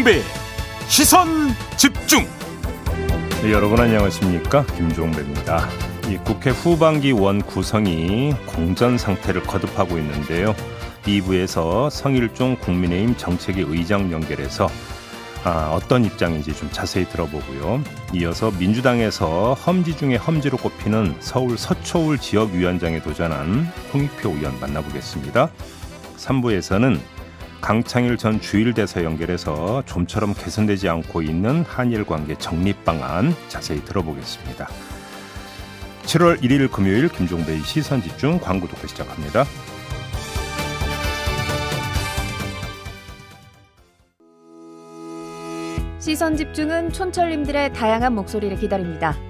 김종배 시선 집중. 네, 여러분 안녕하십니까 김종배입니다. 이 국회 후반기 원 구성이 공전 상태를 거듭하고 있는데요. 2부에서 성일종 국민의힘 정책위 의장 연결해서 아, 어떤 입장인지 좀 자세히 들어보고요. 이어서 민주당에서 험지 중에 험지로 꼽히는 서울 서초울 지역위원장에 도전한 홍익표 의원 만나보겠습니다. 3부에서는 강창일 전 주일대사 연결해서 좀처럼 개선되지 않고 있는 한일 관계 정립 방안 자세히 들어보겠습니다. 7월 1일 금요일 김종배의 시선 집중 광고 듣고 시작합니다. 시선 집중은 촌철님들의 다양한 목소리를 기다립니다.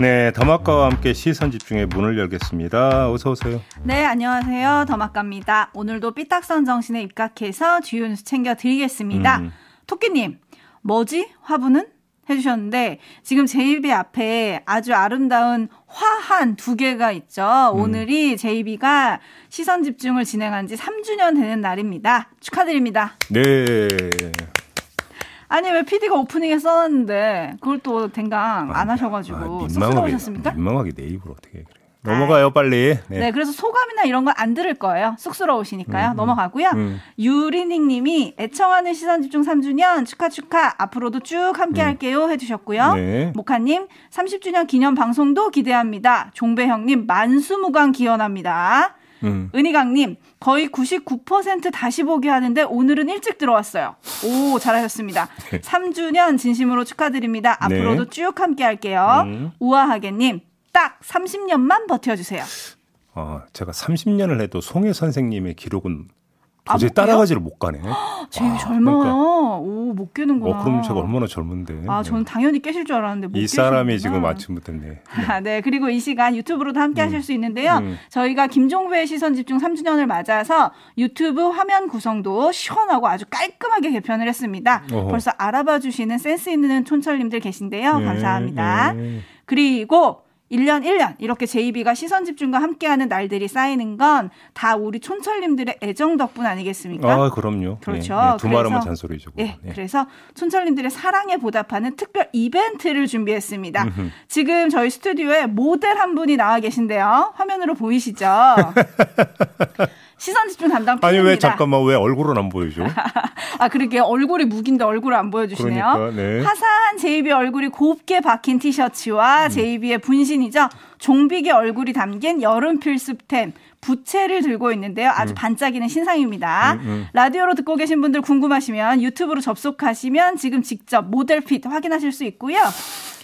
네, 더마카와 함께 시선 집중의 문을 열겠습니다. 어서 오세요. 네, 안녕하세요. 더마카입니다. 오늘도 삐딱선 정신에 입각해서 주요 뉴스 챙겨 드리겠습니다. 음. 토끼님, 뭐지? 화분은? 해주셨는데 지금 제입 앞에 아주 아름다운 화한 두 개가 있죠. 음. 오늘이 제이비가 시선 집중을 진행한 지 3주년 되는 날입니다. 축하드립니다. 네. 아니 왜 PD가 오프닝에 써놨는데 그걸 또 댕강 안 하셔가지고 아, 쑥스러우셨습니까? 민망하게 내 입으로 어떻게 그래. 넘어가요, 빨리. 네. 네. 그래서 소감이나 이런 건 안 들을 거예요. 쑥스러우시니까요. 음, 음. 넘어가고요. 음. 유리닝 님이 애청하는 시선 집중 3주년 축하 축하 앞으로도 쭉 함께 음. 할게요 해주셨고요. 네. 모카 님 30주년 기념 방송도 기대합니다. 종배형 님 만수무강 기원합니다. 음. 은희강님 거의 99% 다시 보기 하는데 오늘은 일찍 들어왔어요. 오 잘하셨습니다. 3주년 진심으로 축하드립니다. 네. 앞으로도 쭉 함께 할게요. 음. 우아하게님 딱 30년만 버텨주세요. 어, 제가 30년을 해도 송혜 선생님의 기록은 아, 도저히 못 깨요? 따라가지를 못 가네. 제일 와, 젊어요. 그러니까. 오, 못 깨는구나. 어, 그럼 제가 얼마나 젊은데. 아, 저는 당연히 깨실 줄 알았는데 못이 사람이 깨시는구나. 지금 아침부터 네. 아, 네. 그리고 이 시간 유튜브로도 함께 하실 수 있는데요. 음. 저희가 김종배의 시선 집중 3주년을 맞아서 유튜브 화면 구성도 시원하고 아주 깔끔하게 개편을 했습니다. 어허. 벌써 알아봐 주시는 센스 있는 촌철님들 계신데요. 네, 감사합니다. 네. 그리고 1년 1년 이렇게 제이비가 시선 집중과 함께하는 날들이 쌓이는 건 다 우리 촌철님들의 애정 덕분 아니겠습니까? 아, 그럼요. 그렇죠. 네, 네, 두말하면 잔소리죠. 예, 네. 그래서 촌철님들의 사랑에 보답하는 특별 이벤트를 준비했습니다. 음흠. 지금 저희 스튜디오에 모델 한 분이 나와 계신데요. 화면으로 보이시죠? 시선 집중 담당 아니 PD입니다. 왜 잠깐만 왜 얼굴은 안 보여줘? 아, 그러게 얼굴이 무긴데 얼굴을 안 보여주시네요. 그러니까 네. 화사한 제이비 얼굴이 곱게 박힌 음. 티셔츠와 제이비의 분신이죠. 종빅의 얼굴이 담긴 여름 필수템 부채를 들고 있는데요. 아주 반짝이는 신상입니다. 음, 라디오로 듣고 계신 분들 궁금하시면 유튜브로 접속하시면 지금 직접 모델 핏 확인하실 수 있고요.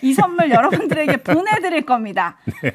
이 선물 여러분들에게 보내드릴 겁니다. 네.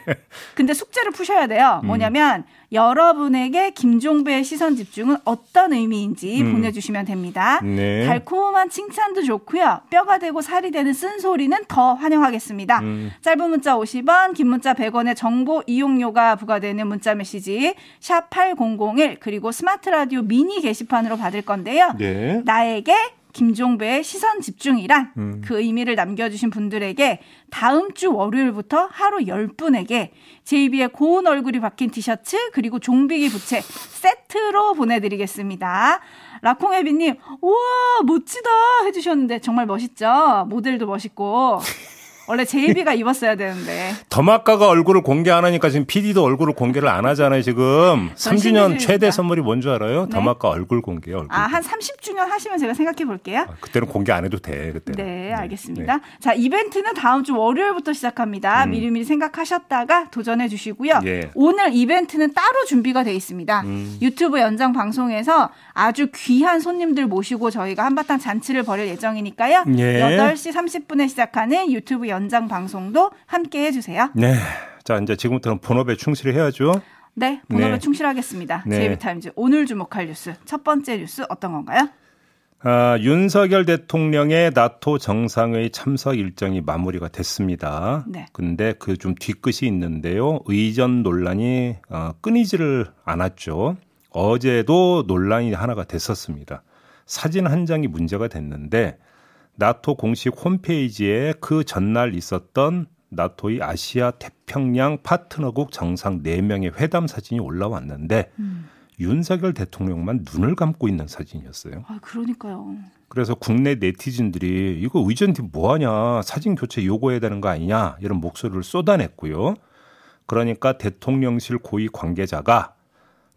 근데 숙제를 푸셔야 돼요. 음. 뭐냐면 여러분에게 김종배의 시선 집중은 어떤 의미인지 음. 보내주시면 됩니다. 네. 달콤한 칭찬도 좋고요. 뼈가 되고 살이 되는 쓴소리는 더 환영하겠습니다. 음. 짧은 문자 50원, 긴 문자 100원의 정보 이용료가 부과되는 문자 메시지 샵 8001 그리고 스마트 라디오 미니 게시판으로 받을 건데요. 네. 나에게 김종배의 시선 집중이란 음. 그 의미를 남겨주신 분들에게 다음 주 월요일부터 하루 10분에게 제이비의 고운 얼굴이 박힌 티셔츠 그리고 종비기 부채 세트로 보내드리겠습니다. 라콩애비님, 우와, 멋지다! 해주셨는데 정말 멋있죠? 모델도 멋있고. 원래 제이비가 입었어야 되는데. 더마카가 얼굴을 공개 안 하니까 지금 PD도 얼굴을 공개를 안 하잖아요, 지금. 전 3주년 신기술입니다. 최대 선물이 뭔 줄 알아요? 네. 더마카 얼굴 공개, 얼굴. 아, 한 30주년 하시면 제가 생각해 볼게요. 아, 그때는 공개 안 해도 돼, 그때. 네, 알겠습니다. 자, 이벤트는 다음 주 월요일부터 시작합니다. 음. 미리미리 생각하셨다가 도전해 주시고요. 예. 오늘 이벤트는 따로 준비가 돼 있습니다. 음. 유튜브 연장 방송에서 아주 귀한 손님들 모시고 저희가 한바탕 잔치를 벌일 예정이니까요. 예. 8시 30분에 시작하는 유튜브 연장 방송도 함께 해주세요. 네. 자, 이제 지금부터는 본업에 충실해야죠. 네, 본업에 네. 충실하겠습니다. 네. 제이비타임즈 오늘 주목할 뉴스 첫 번째 뉴스 어떤 건가요? 아, 윤석열 대통령의 나토 정상회의 참석 일정이 마무리가 됐습니다. 네. 근데 그 좀 뒤끝이 있는데요. 의전 논란이 어, 끊이지를 않았죠. 어제도 논란이 하나가 됐었습니다. 사진 한 장이 문제가 됐는데 나토 공식 홈페이지에 그 전날 있었던 나토의 아시아 태평양 파트너국 정상 4명의 회담 사진이 올라왔는데 음. 윤석열 대통령만 눈을 감고 있는 사진이었어요. 아, 그러니까요. 그래서 국내 네티즌들이 이거 의전팀 뭐하냐 사진 교체 요구해야 되는 거 아니냐 이런 목소리를 쏟아냈고요. 그러니까 대통령실 고위 관계자가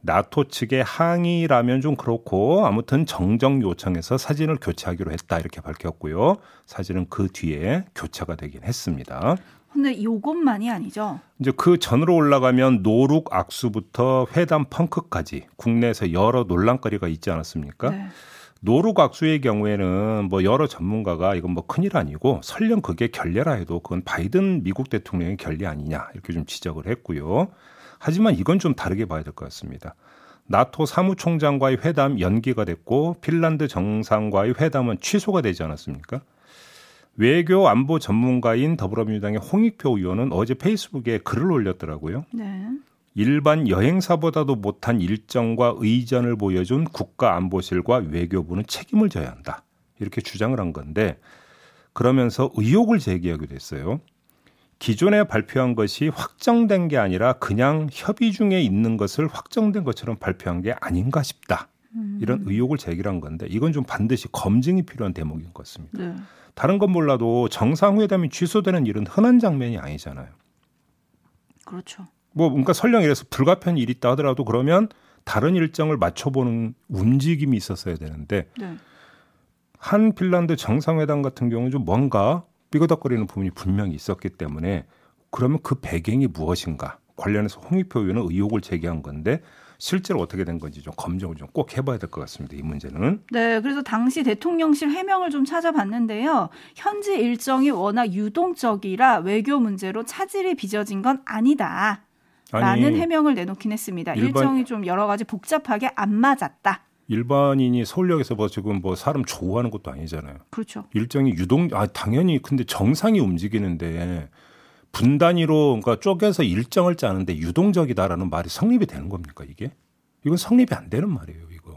나토 측의 항의라면 좀 그렇고 아무튼 정정 요청해서 사진을 교체하기로 했다 이렇게 밝혔고요. 사진은 그 뒤에 교체가 되긴 했습니다. 근데 요것만이 아니죠. 이제 그 전으로 올라가면 노룩 악수부터 회담 펑크까지 국내에서 여러 논란거리가 있지 않았습니까? 네. 노룩 악수의 경우에는 뭐 여러 전문가가 이건 뭐 큰일 아니고 설령 그게 결례라 해도 그건 바이든 미국 대통령의 결례 아니냐 이렇게 좀 지적을 했고요. 하지만 이건 좀 다르게 봐야 될 것 같습니다. 나토 사무총장과의 회담 연기가 됐고 핀란드 정상과의 회담은 취소가 되지 않았습니까? 외교 안보 전문가인 더불어민주당의 홍익표 의원은 어제 페이스북에 글을 올렸더라고요. 네. 일반 여행사보다도 못한 일정과 의전을 보여준 국가안보실과 외교부는 책임을 져야 한다. 이렇게 주장을 한 건데 그러면서 의혹을 제기하게 됐어요. 기존에 발표한 것이 확정된 게 아니라 그냥 협의 중에 있는 것을 확정된 것처럼 발표한 게 아닌가 싶다. 이런 의혹을 제기한 건데 이건 좀 반드시 검증이 필요한 대목인 것 같습니다. 네. 다른 건 몰라도 정상회담이 취소되는 일은 흔한 장면이 아니잖아요. 그렇죠. 뭐 그러니까 설령 이래서 불가피한 일이 있다 하더라도 그러면 다른 일정을 맞춰보는 움직임이 있었어야 되는데 네. 한 핀란드 정상회담 같은 경우는 좀 뭔가 삐거덕거리는 부분이 분명히 있었기 때문에 그러면 그 배경이 무엇인가 관련해서 홍익표 의원은 의혹을 제기한 건데 실제로 어떻게 된 건지 좀 검증을 좀 꼭 해봐야 될 것 같습니다. 이 문제는. 네, 그래서 당시 대통령실 해명을 좀 찾아봤는데요. 현지 일정이 워낙 유동적이라 외교 문제로 차질이 빚어진 건 아니다. 라는 해명을 내놓긴 했습니다. 일반- 일정이 좀 여러 가지 복잡하게 안 맞았다. 일반인이 서울역에서 뭐 지금 뭐 사람 좋아하는 것도 아니잖아요. 그렇죠. 일정이 유동 아 당연히 근데 정상이 움직이는데 분 단위로 그러니까 쪼개서 일정을 짜는데 유동적이다라는 말이 성립이 되는 겁니까 이게? 이건 성립이 안 되는 말이에요 이건.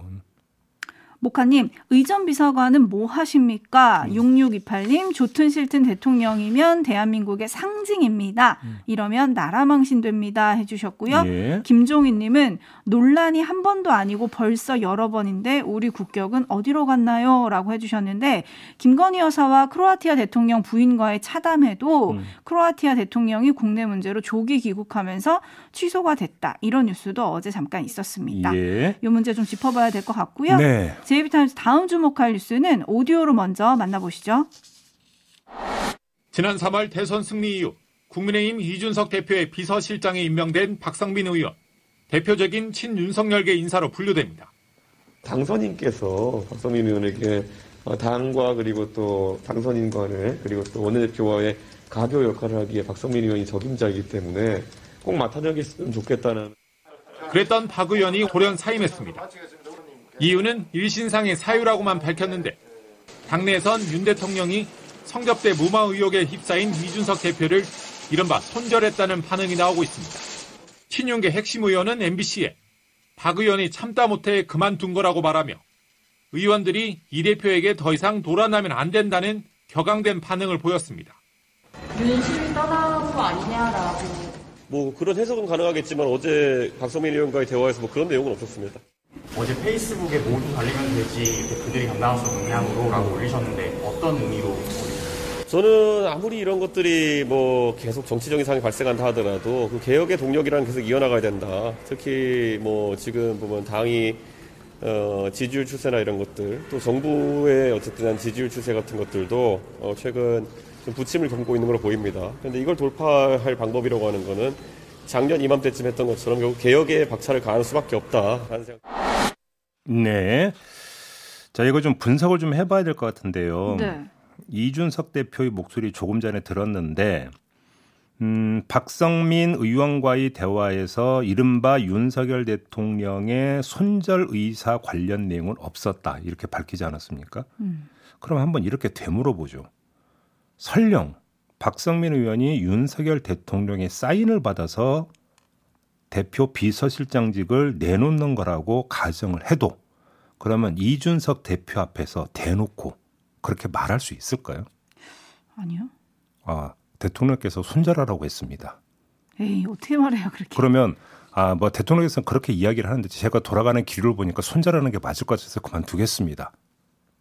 목하님, 의전 비서관은 뭐 하십니까? 음. 6628님, 좋든 싫든 대통령이면 대한민국의 상징입니다. 이러면 나라 망신됩니다. 해주셨고요. 음. 예. 김종희님은 논란이 한 번도 아니고 벌써 여러 번인데 우리 국격은 어디로 갔나요? 라고 해주셨는데 김건희 여사와 크로아티아 대통령 부인과의 차담회도 음. 크로아티아 대통령이 국내 문제로 조기 귀국하면서 취소가 됐다. 이런 뉴스도 어제 잠깐 있었습니다. 예. 이 문제 좀 짚어봐야 될 것 같고요. 네. 제이비타임즈 다음 주목할 뉴스는 오디오로 먼저 만나보시죠. 지난 3월 대선 승리 이후 국민의힘 이준석 대표의 비서실장에 임명된 박상민 의원. 대표적인 친윤석열계 인사로 분류됩니다. 당선인께서 박성민 의원에게 어, 당과 그리고 또 당선인 간에 그리고 또 원내대표와의 가교 역할을 하기에 박성민 의원이 적임자이기 때문에 꼭 맡아주셨으면 좋겠다는 그랬던 박 의원이 돌연 사임했습니다. 이유는 일신상의 사유라고만 밝혔는데 당내에선 윤 대통령이 성접대 무마 의혹에 휩싸인 이준석 대표를 이른바 손절했다는 반응이 나오고 있습니다. 친윤계 핵심 의원은 MBC에 박 의원이 참다 못해 그만둔 거라고 말하며 의원들이 이 대표에게 더 이상 돌아나면 안 된다는 격앙된 반응을 보였습니다. 윤실 떠난 거 아니냐라고 뭐 그런 해석은 가능하겠지만 어제 박성민 의원과의 대화에서 뭐 그런 내용은 없었습니다. 어제 페이스북에 모두 달리면 되지 이렇게 그들이 감당할 능량으로 라고 올리셨는데 어떤 의미로? 저는 아무리 이런 것들이 뭐 계속 정치적인 상황이 발생한다 하더라도 그 개혁의 동력이라는 계속 이어나가야 된다. 특히 뭐 지금 보면 당이 어, 지지율 추세나 이런 것들 또 정부의 어쨌든 한 지지율 추세 같은 것들도 어, 최근 좀 부침을 겪고 있는 걸로 보입니다. 그런데 이걸 돌파할 방법이라고 하는 거는 작년 이맘때쯤 했던 것처럼 결국 개혁에 박차를 가할 수밖에 없다라는 생각. 네. 자 이거 좀 분석을 좀 해봐야 될 것 같은데요. 네. 이준석 대표의 목소리 조금 전에 들었는데 음, 박성민 의원과의 대화에서 이른바 윤석열 대통령의 손절 의사 관련 내용은 없었다. 이렇게 밝히지 않았습니까? 음. 그럼 한번 이렇게 되물어보죠. 설령 박성민 의원이 윤석열 대통령의 사인을 받아서 대표 비서실장직을 내놓는 거라고 가정을 해도 그러면 이준석 대표 앞에서 대놓고 그렇게 말할 수 있을까요? 아니요. 아, 대통령께서 손절하라고 했습니다. 에이, 어떻게 말해요, 그렇게. 그러면 아, 뭐 대통령께서는 그렇게 이야기를 하는데 제가 돌아가는 길을 보니까 손절하는 게 맞을 것 같아서 그만두겠습니다.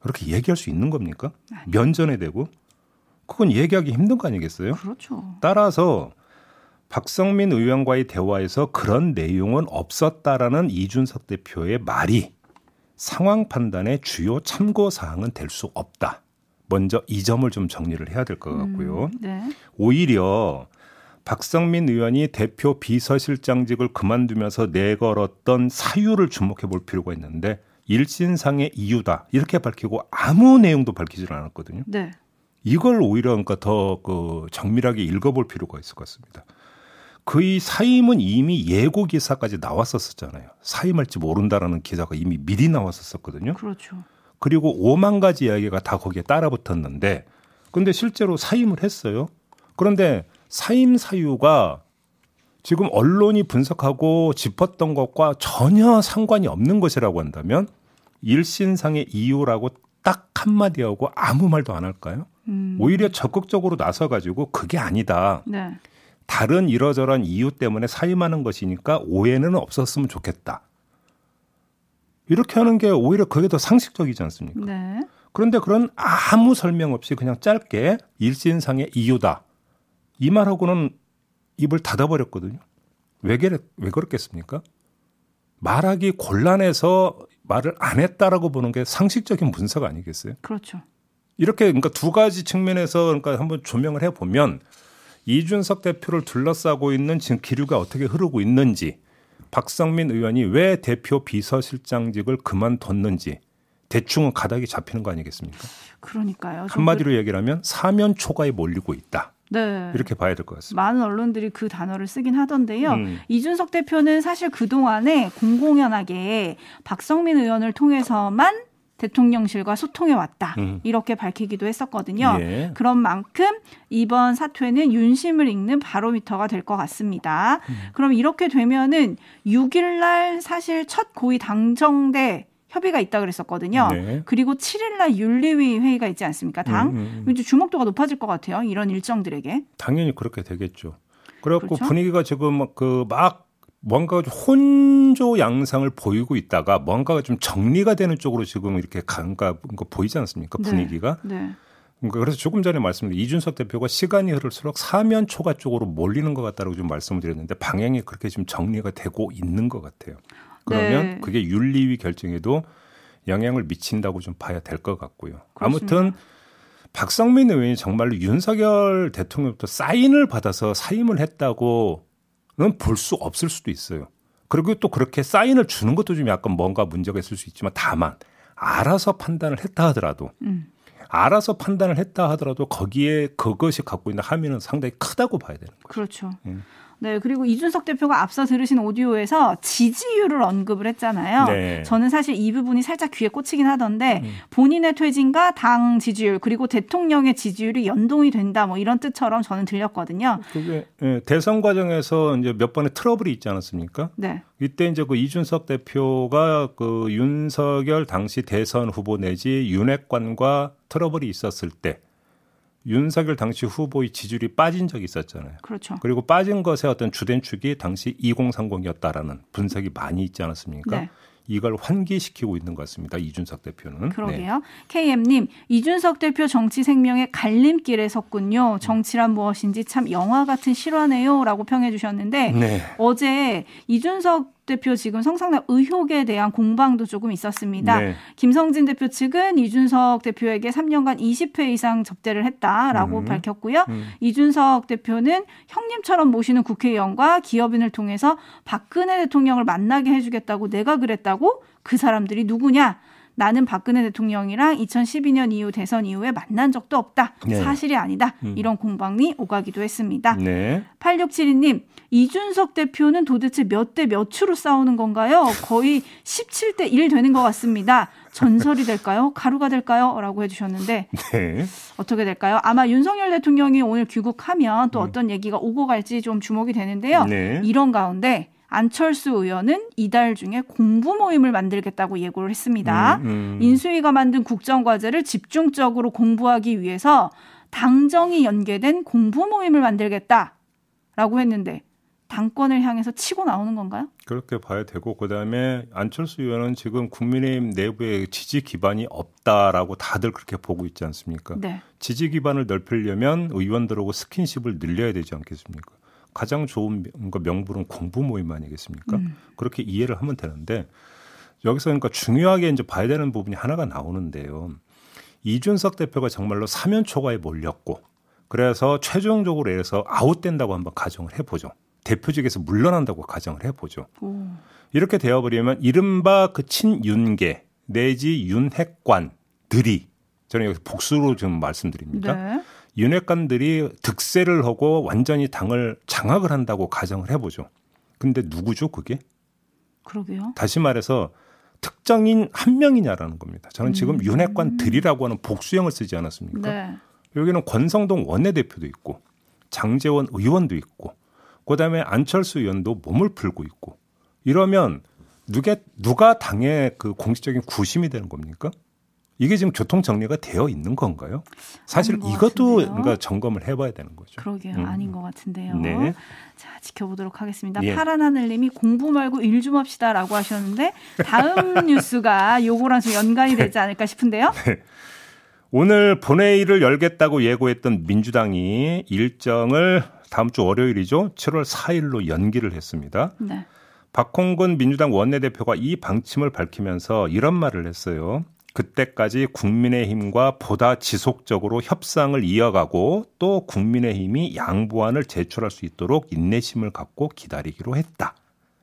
그렇게 얘기할 수 있는 겁니까? 면전에 대고 그건 얘기하기 힘든 거 아니겠어요? 그렇죠. 따라서 박성민 의원과의 대화에서 그런 내용은 없었다라는 이준석 대표의 말이 상황 판단의 주요 참고 사항은 될 수 없다. 먼저 이 점을 좀 정리를 해야 될 것 같고요. 음, 네. 오히려 박성민 의원이 대표 비서실장직을 그만두면서 내걸었던 사유를 주목해 볼 필요가 있는데 일신상의 이유다 이렇게 밝히고 아무 내용도 밝히질 않았거든요. 네. 이걸 오히려 그러니까 더 그 정밀하게 읽어볼 필요가 있을 것 같습니다. 그의 사임은 이미 예고 기사까지 나왔었었잖아요. 사임할지 모른다라는 기사가 이미 미리 나왔었었거든요. 그렇죠. 그리고 5만 가지 이야기가 다 거기에 따라 붙었는데 근데 실제로 사임을 했어요. 그런데 사임 사유가 지금 언론이 분석하고 짚었던 것과 전혀 상관이 없는 것이라고 한다면 일신상의 이유라고 딱 한마디 하고 아무 말도 안 할까요? 음. 오히려 적극적으로 나서 가지고 그게 아니다. 네. 다른 이러저러한 이유 때문에 사임하는 것이니까 오해는 없었으면 좋겠다. 이렇게 하는 게 오히려 그게 더 상식적이지 않습니까? 네. 그런데 그런 아무 설명 없이 그냥 짧게 일신상의 이유다. 이 말하고는 입을 닫아버렸거든요. 왜, 그랬, 왜 그렇겠습니까? 말하기 곤란해서 말을 안 했다라고 보는 게 상식적인 분석 아니겠어요? 그렇죠. 이렇게 그러니까 두 가지 측면에서 그러니까 한번 조명을 해 보면 이준석 대표를 둘러싸고 있는 지금 기류가 어떻게 흐르고 있는지 박성민 의원이 왜 대표 비서실장직을 그만뒀는지 대충은 가닥이 잡히는 거 아니겠습니까? 그러니까요. 좀 한마디로 얘기를 하면 사면 초과에 몰리고 있다. 그- 네. 이렇게 봐야 될 것 같습니다. 많은 언론들이 그 단어를 쓰긴 하던데요. 음. 이준석 대표는 사실 그동안에 공공연하게 박성민 의원을 통해서만 대통령실과 소통해 왔다. 음. 이렇게 밝히기도 했었거든요. 예. 그런 만큼 이번 사퇴는 윤심을 읽는 바로미터가 될 것 같습니다. 음. 그럼 이렇게 되면은 6일 날 사실 첫 고위 당정대 협의가 있다 그랬었거든요. 네. 그리고 7일 날 윤리위 회의가 있지 않습니까? 당. 음, 음, 음. 이제 주목도가 높아질 것 같아요. 이런 일정들에게. 당연히 그렇게 되겠죠. 그래갖고 그렇죠? 분위기가 지금 그막 뭔가 좀 혼조 양상을 보이고 있다가 뭔가가 좀 정리가 되는 쪽으로 지금 이렇게 간가 거 보이지 않습니까? 분위기가. 네. 그러니까 그래서 조금 전에 말씀드린 이준석 대표가 시간이 흐를수록 사면 초과 쪽으로 몰리는 것 같다고 좀 말씀을 드렸는데 방향이 그렇게 지금 정리가 되고 있는 것 같아요. 그러면 네. 그게 윤리위 결정에도 영향을 미친다고 좀 봐야 될 것 같고요. 그렇습니다. 아무튼 박성민 의원이 정말로 윤석열 대통령부터 사인을 받아서 사임을 했다고는 볼 수 없을 수도 있어요. 그리고 또 그렇게 사인을 주는 것도 좀 약간 뭔가 문제가 있을 수 있지만 다만 알아서 판단을 했다 하더라도 음. 알아서 판단을 했다 하더라도 거기에 그것이 갖고 있는 함의는 상당히 크다고 봐야 되는 거죠. 그렇죠. 음. 네, 그리고 이준석 대표가 앞서 들으신 오디오에서 지지율을 언급을 했잖아요. 네. 저는 사실 이 부분이 살짝 귀에 꽂히긴 하던데 음. 본인의 퇴진과 당 지지율 그리고 대통령의 지지율이 연동이 된다 뭐 이런 뜻처럼 저는 들렸거든요. 그게 예, 대선 과정에서 이제 몇 번의 트러블이 있지 않았습니까? 네. 이때 이제 그 이준석 대표가 그 윤석열 당시 대선 후보 내지 윤핵관과 트러블이 있었을 때 윤석열 당시 후보의 지지율이 빠진 적이 있었잖아요. 그렇죠. 그리고 빠진 것의 어떤 주된 축이 당시 2030이었다라는 분석이 많이 있지 않았습니까? 네. 이걸 환기시키고 있는 것 같습니다. 이준석 대표는. 네. 그러게요. KM님, 이준석 대표 정치 생명의 갈림길에 섰군요. 정치란 무엇인지 참 영화 같은 실화네요. 라고 평해 주셨는데, 네. 어제 이준석 대표 지금 성상납 의혹에 대한 공방도 조금 있었습니다. 네. 김성진 대표 측은 이준석 대표에게 3년간 20회 이상 접대를 했다라고 음. 밝혔고요. 음. 이준석 대표는 형님처럼 모시는 국회의원과 기업인을 통해서 박근혜 대통령을 만나게 해주겠다고 내가 그랬다고 그 사람들이 누구냐? 나는 박근혜 대통령이랑 2012년 이후 대선 이후에 만난 적도 없다. 네. 사실이 아니다. 음. 이런 공방이 오가기도 했습니다. 네. 8672님, 이준석 대표는 도대체 몇 대 몇으로 싸우는 건가요? 거의 17대 1 되는 것 같습니다. 전설이 될까요? 가루가 될까요? 라고 해주셨는데, 네. 어떻게 될까요? 아마 윤석열 대통령이 오늘 귀국하면 음. 또 어떤 얘기가 오고 갈지 좀 주목이 되는데요. 네. 이런 가운데 안철수 의원은 이달 중에 공부 모임을 만들겠다고 예고를 했습니다. 음, 음. 인수위가 만든 국정과제를 집중적으로 공부하기 위해서 당정이 연계된 공부 모임을 만들겠다라고 했는데 당권을 향해서 치고 나오는 건가요? 그렇게 봐야 되고 그다음에 안철수 의원은 지금 국민의힘 내부에 지지 기반이 없다라고 다들 그렇게 보고 있지 않습니까? 네. 지지 기반을 넓히려면 의원들하고 스킨십을 늘려야 되지 않겠습니까? 가장 좋은 명- 명분은 공부 모임 아니겠습니까? 음. 그렇게 이해를 하면 되는데 여기서 그러니까 중요하게 이제 봐야 되는 부분이 하나가 나오는데요. 이준석 대표가 정말로 사면 초과에 몰렸고 그래서 최종적으로 해서 아웃된다고 한번 가정을 해보죠. 대표직에서 물러난다고 가정을 해보죠. 오. 이렇게 되어버리면 이른바 그 친윤계 내지 윤핵관들이 저는 여기서 복수로 좀 말씀드립니다. 네. 윤핵관들이 득세를 하고 완전히 당을 장악을 한다고 가정을 해보죠. 근데 누구죠 그게? 그러게요. 다시 말해서 특정인 한 명이냐라는 겁니다. 저는 지금 윤핵관들이라고 하는 복수형을 쓰지 않았습니까? 네. 여기는 권성동 원내대표도 있고 장재원 의원도 있고 그다음에 안철수 의원도 몸을 풀고 있고 이러면 누가 누가 당의 그 공식적인 구심이 되는 겁니까? 이게 지금 교통 정리가 되어 있는 건가요? 사실 이것도 같은데요. 그러니까 점검을 해봐야 되는 거죠. 그러게요. 음. 아닌 것 같은데요. 네. 자, 지켜보도록 하겠습니다. 예. 파란 하늘님이 공부 말고 일 좀 합시다라고 하셨는데 다음 뉴스가 요거랑 좀 연관이 되지 않을까 싶은데요. 오늘 본회의를 열겠다고 예고했던 민주당이 일정을 다음 주 월요일이죠. 7월 4일로 연기를 했습니다. 네. 박홍근 민주당 원내대표가 이 방침을 밝히면서 이런 말을 했어요. 그때까지 국민의힘과 보다 지속적으로 협상을 이어가고 또 국민의힘이 양보안을 제출할 수 있도록 인내심을 갖고 기다리기로 했다.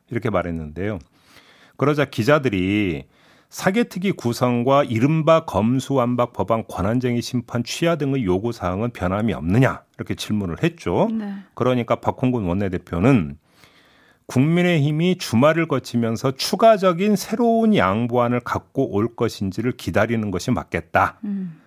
이렇게 말했는데요. 그러자 기자들이 사개특위 구성과 이른바 검수완박 법안 권한쟁의 심판 취하 등의 요구 사항은 변함이 없느냐 이렇게 질문을 했죠. 네. 그러니까 박홍근 원내대표는 국민의힘이 주말을 거치면서 추가적인 새로운 양보안을 갖고 올 것인지를 기다리는 것이 맞겠다. 음.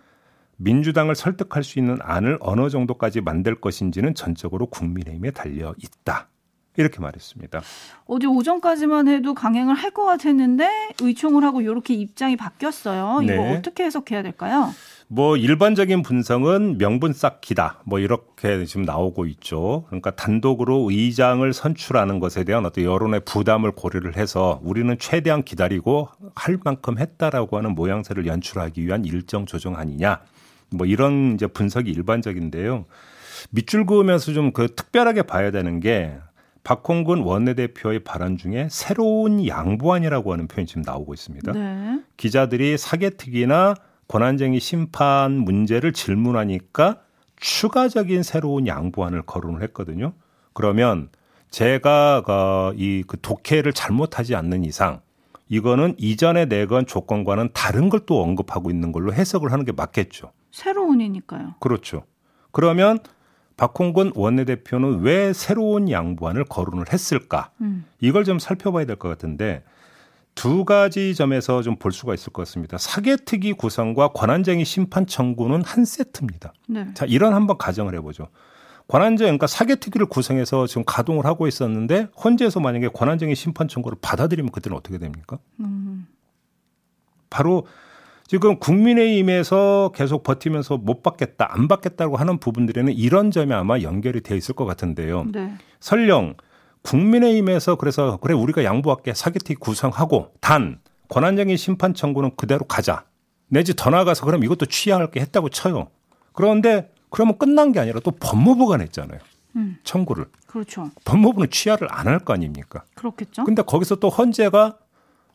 민주당을 설득할 수 있는 안을 어느 정도까지 만들 것인지는 전적으로 국민의힘에 달려 있다. 이렇게 말했습니다. 어제 오전까지만 해도 강행을 할 것 같았는데 의총을 하고 이렇게 입장이 바뀌었어요. 이거 네. 어떻게 해석해야 될까요? 뭐 일반적인 분석은 명분 쌓기다. 뭐 이렇게 지금 나오고 있죠. 그러니까 단독으로 의장을 선출하는 것에 대한 어떤 여론의 부담을 고려를 해서 우리는 최대한 기다리고 할 만큼 했다라고 하는 모양새를 연출하기 위한 일정 조정 아니냐. 뭐 이런 이제 분석이 일반적인데요. 밑줄 그으면서 좀 그 특별하게 봐야 되는 게 박홍근 원내대표의 발언 중에 새로운 양보안이라고 하는 표현이 지금 나오고 있습니다. 네. 기자들이 사개특위나 권한쟁의 심판 문제를 질문하니까 추가적인 새로운 양보안을 거론을 했거든요. 그러면 제가 어, 이그 독해를 잘못하지 않는 이상 이거는 이전에 내건 조건과는 다른 걸 또 언급하고 있는 걸로 해석을 하는 게 맞겠죠. 새로운이니까요. 그렇죠. 그러면 박홍근 원내대표는 왜 새로운 양보안을 거론을 했을까? 음. 이걸 좀 살펴봐야 될 것 같은데 두 가지 점에서 좀 볼 수가 있을 것 같습니다. 사개특위 구성과 권한쟁의 심판 청구는 한 세트입니다. 네. 자, 이런 한번 가정을 해보죠. 권한쟁, 그러니까 사개특위를 구성해서 지금 가동을 하고 있었는데 헌재에서 만약에 권한쟁의 심판 청구를 받아들이면 그때는 어떻게 됩니까? 음. 바로 지금 국민의힘에서 계속 버티면서 못 받겠다, 안 받겠다고 하는 부분들에는 이런 점이 아마 연결이 돼 있을 것 같은데요. 네. 설령 국민의힘에서 그래서 그래 우리가 양보할게 사개특위 구성하고 단 권한쟁의 심판 청구는 그대로 가자 내지 더 나아가서 그럼 이것도 취하할 게 했다고 쳐요. 그런데 그러면 끝난 게 아니라 또 법무부가 냈잖아요. 음. 청구를 그렇죠. 법무부는 취하를 안 할 거 아닙니까? 그렇겠죠. 근데 거기서 또 헌재가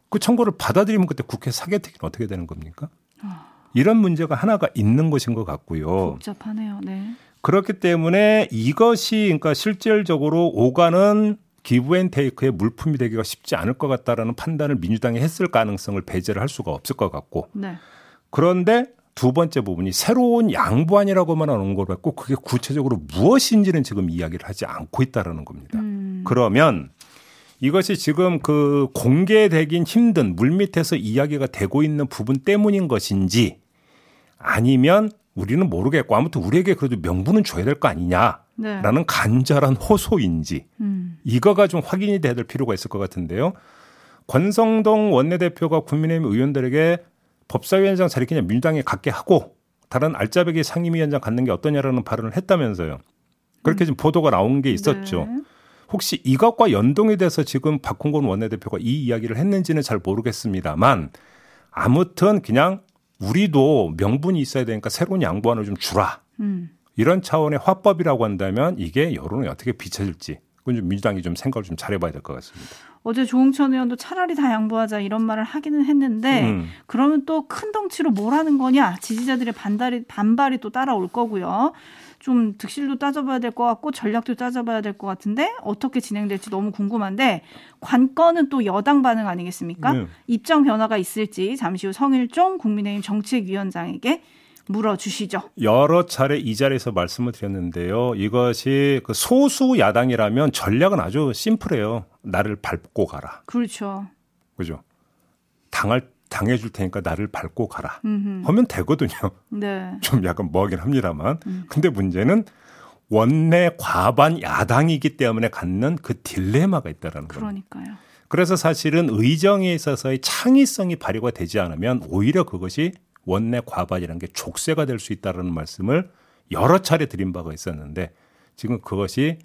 그 청구를 받아들이면 그때 국회 사개특위는 어떻게 되는 겁니까? 이런 문제가 하나가 있는 것인 것 같고요. 복잡하네요. 네. 그렇기 때문에 이것이 그러니까 실질적으로 오가는 기브앤테이크의 물품이 되기가 쉽지 않을 것 같다라는 판단을 민주당이 했을 가능성을 배제를 할 수가 없을 것 같고 네. 그런데 두 번째 부분이 새로운 양보안이라고만 하는 걸 갖고 그게 구체적으로 무엇인지는 지금 이야기를 하지 않고 있다라는 겁니다. 음. 그러면 이것이 지금 그 공개되긴 힘든 물밑에서 이야기가 되고 있는 부분 때문인 것인지 아니면 우리는 모르겠고 아무튼 우리에게 그래도 명분은 줘야 될 거 아니냐라는 네. 간절한 호소인지 음. 이거가 좀 확인이 돼야 될 필요가 있을 것 같은데요. 권성동 원내대표가 국민의힘 의원들에게 법사위원장 자리 그냥 민주당에 갖게 하고 다른 알짜배기 상임위원장 갖는 게 어떠냐라는 발언을 했다면서요. 그렇게 지금 보도가 나온 게 있었죠. 네. 혹시 이것과 연동이 돼서 지금 박홍근 원내대표가 이 이야기를 했는지는 잘 모르겠습니다만 아무튼 그냥 우리도 명분이 있어야 되니까 새로운 양보안을 좀 주라. 음. 이런 차원의 화법이라고 한다면 이게 여론에 어떻게 비춰질지 그건 좀 민주당이 좀 생각을 좀 잘해봐야 될 것 같습니다. 어제 조홍천 의원도 차라리 다 양보하자 이런 말을 하기는 했는데 음. 그러면 또 큰 덩치로 뭘 하는 거냐 지지자들의 반발이 반발이 또 따라올 거고요. 좀 득실도 따져봐야 될 것 같고 전략도 따져봐야 될 것 같은데 어떻게 진행될지 너무 궁금한데 관건은 또 여당 반응 아니겠습니까? 네. 입장 변화가 있을지 잠시 후 성일종 국민의힘 정책위원장에게 물어주시죠. 여러 차례 이 자리에서 말씀을 드렸는데요. 이것이 그 소수 야당이라면 전략은 아주 심플해요. 나를 밟고 가라. 그렇죠. 그죠? 당할 당해줄 테니까 나를 밟고 가라. 음흠. 하면 되거든요. 네. 좀 약간 뭐하긴 합니다만. 근데 문제는 원내 과반 야당이기 때문에 갖는 그 딜레마가 있다라는 거예요. 그러니까요. 그래서 사실은 의정에 있어서의 창의성이 발휘가 되지 않으면 오히려 그것이 원내 과반이라는 게 족쇄가 될 수 있다라는 말씀을 여러 차례 드린 바가 있었는데 지금 그것이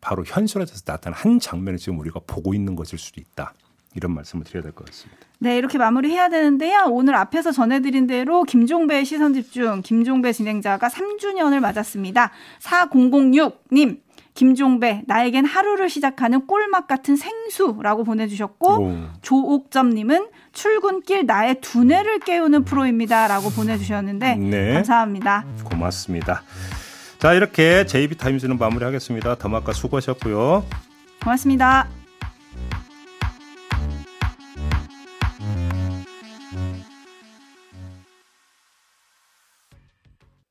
바로 현실화돼서 나타난 한 장면을 지금 우리가 보고 있는 것일 수도 있다. 이런 말씀을 드려야 될 것 같습니다. 네, 이렇게 마무리해야 되는데요. 오늘 앞에서 전해드린 대로 김종배의 시선 집중, 김종배 진행자가 3주년을 맞았습니다. 4006님, 김종배, 나에겐 하루를 시작하는 꿀맛 같은 생수라고 보내주셨고, 오. 조옥점님은 출근길 나의 두뇌를 깨우는 프로입니다. 라고 보내주셨는데, 네. 감사합니다. 고맙습니다. 자 이렇게 JB타임즈는 마무리하겠습니다. 더마카 수고하셨고요. 고맙습니다.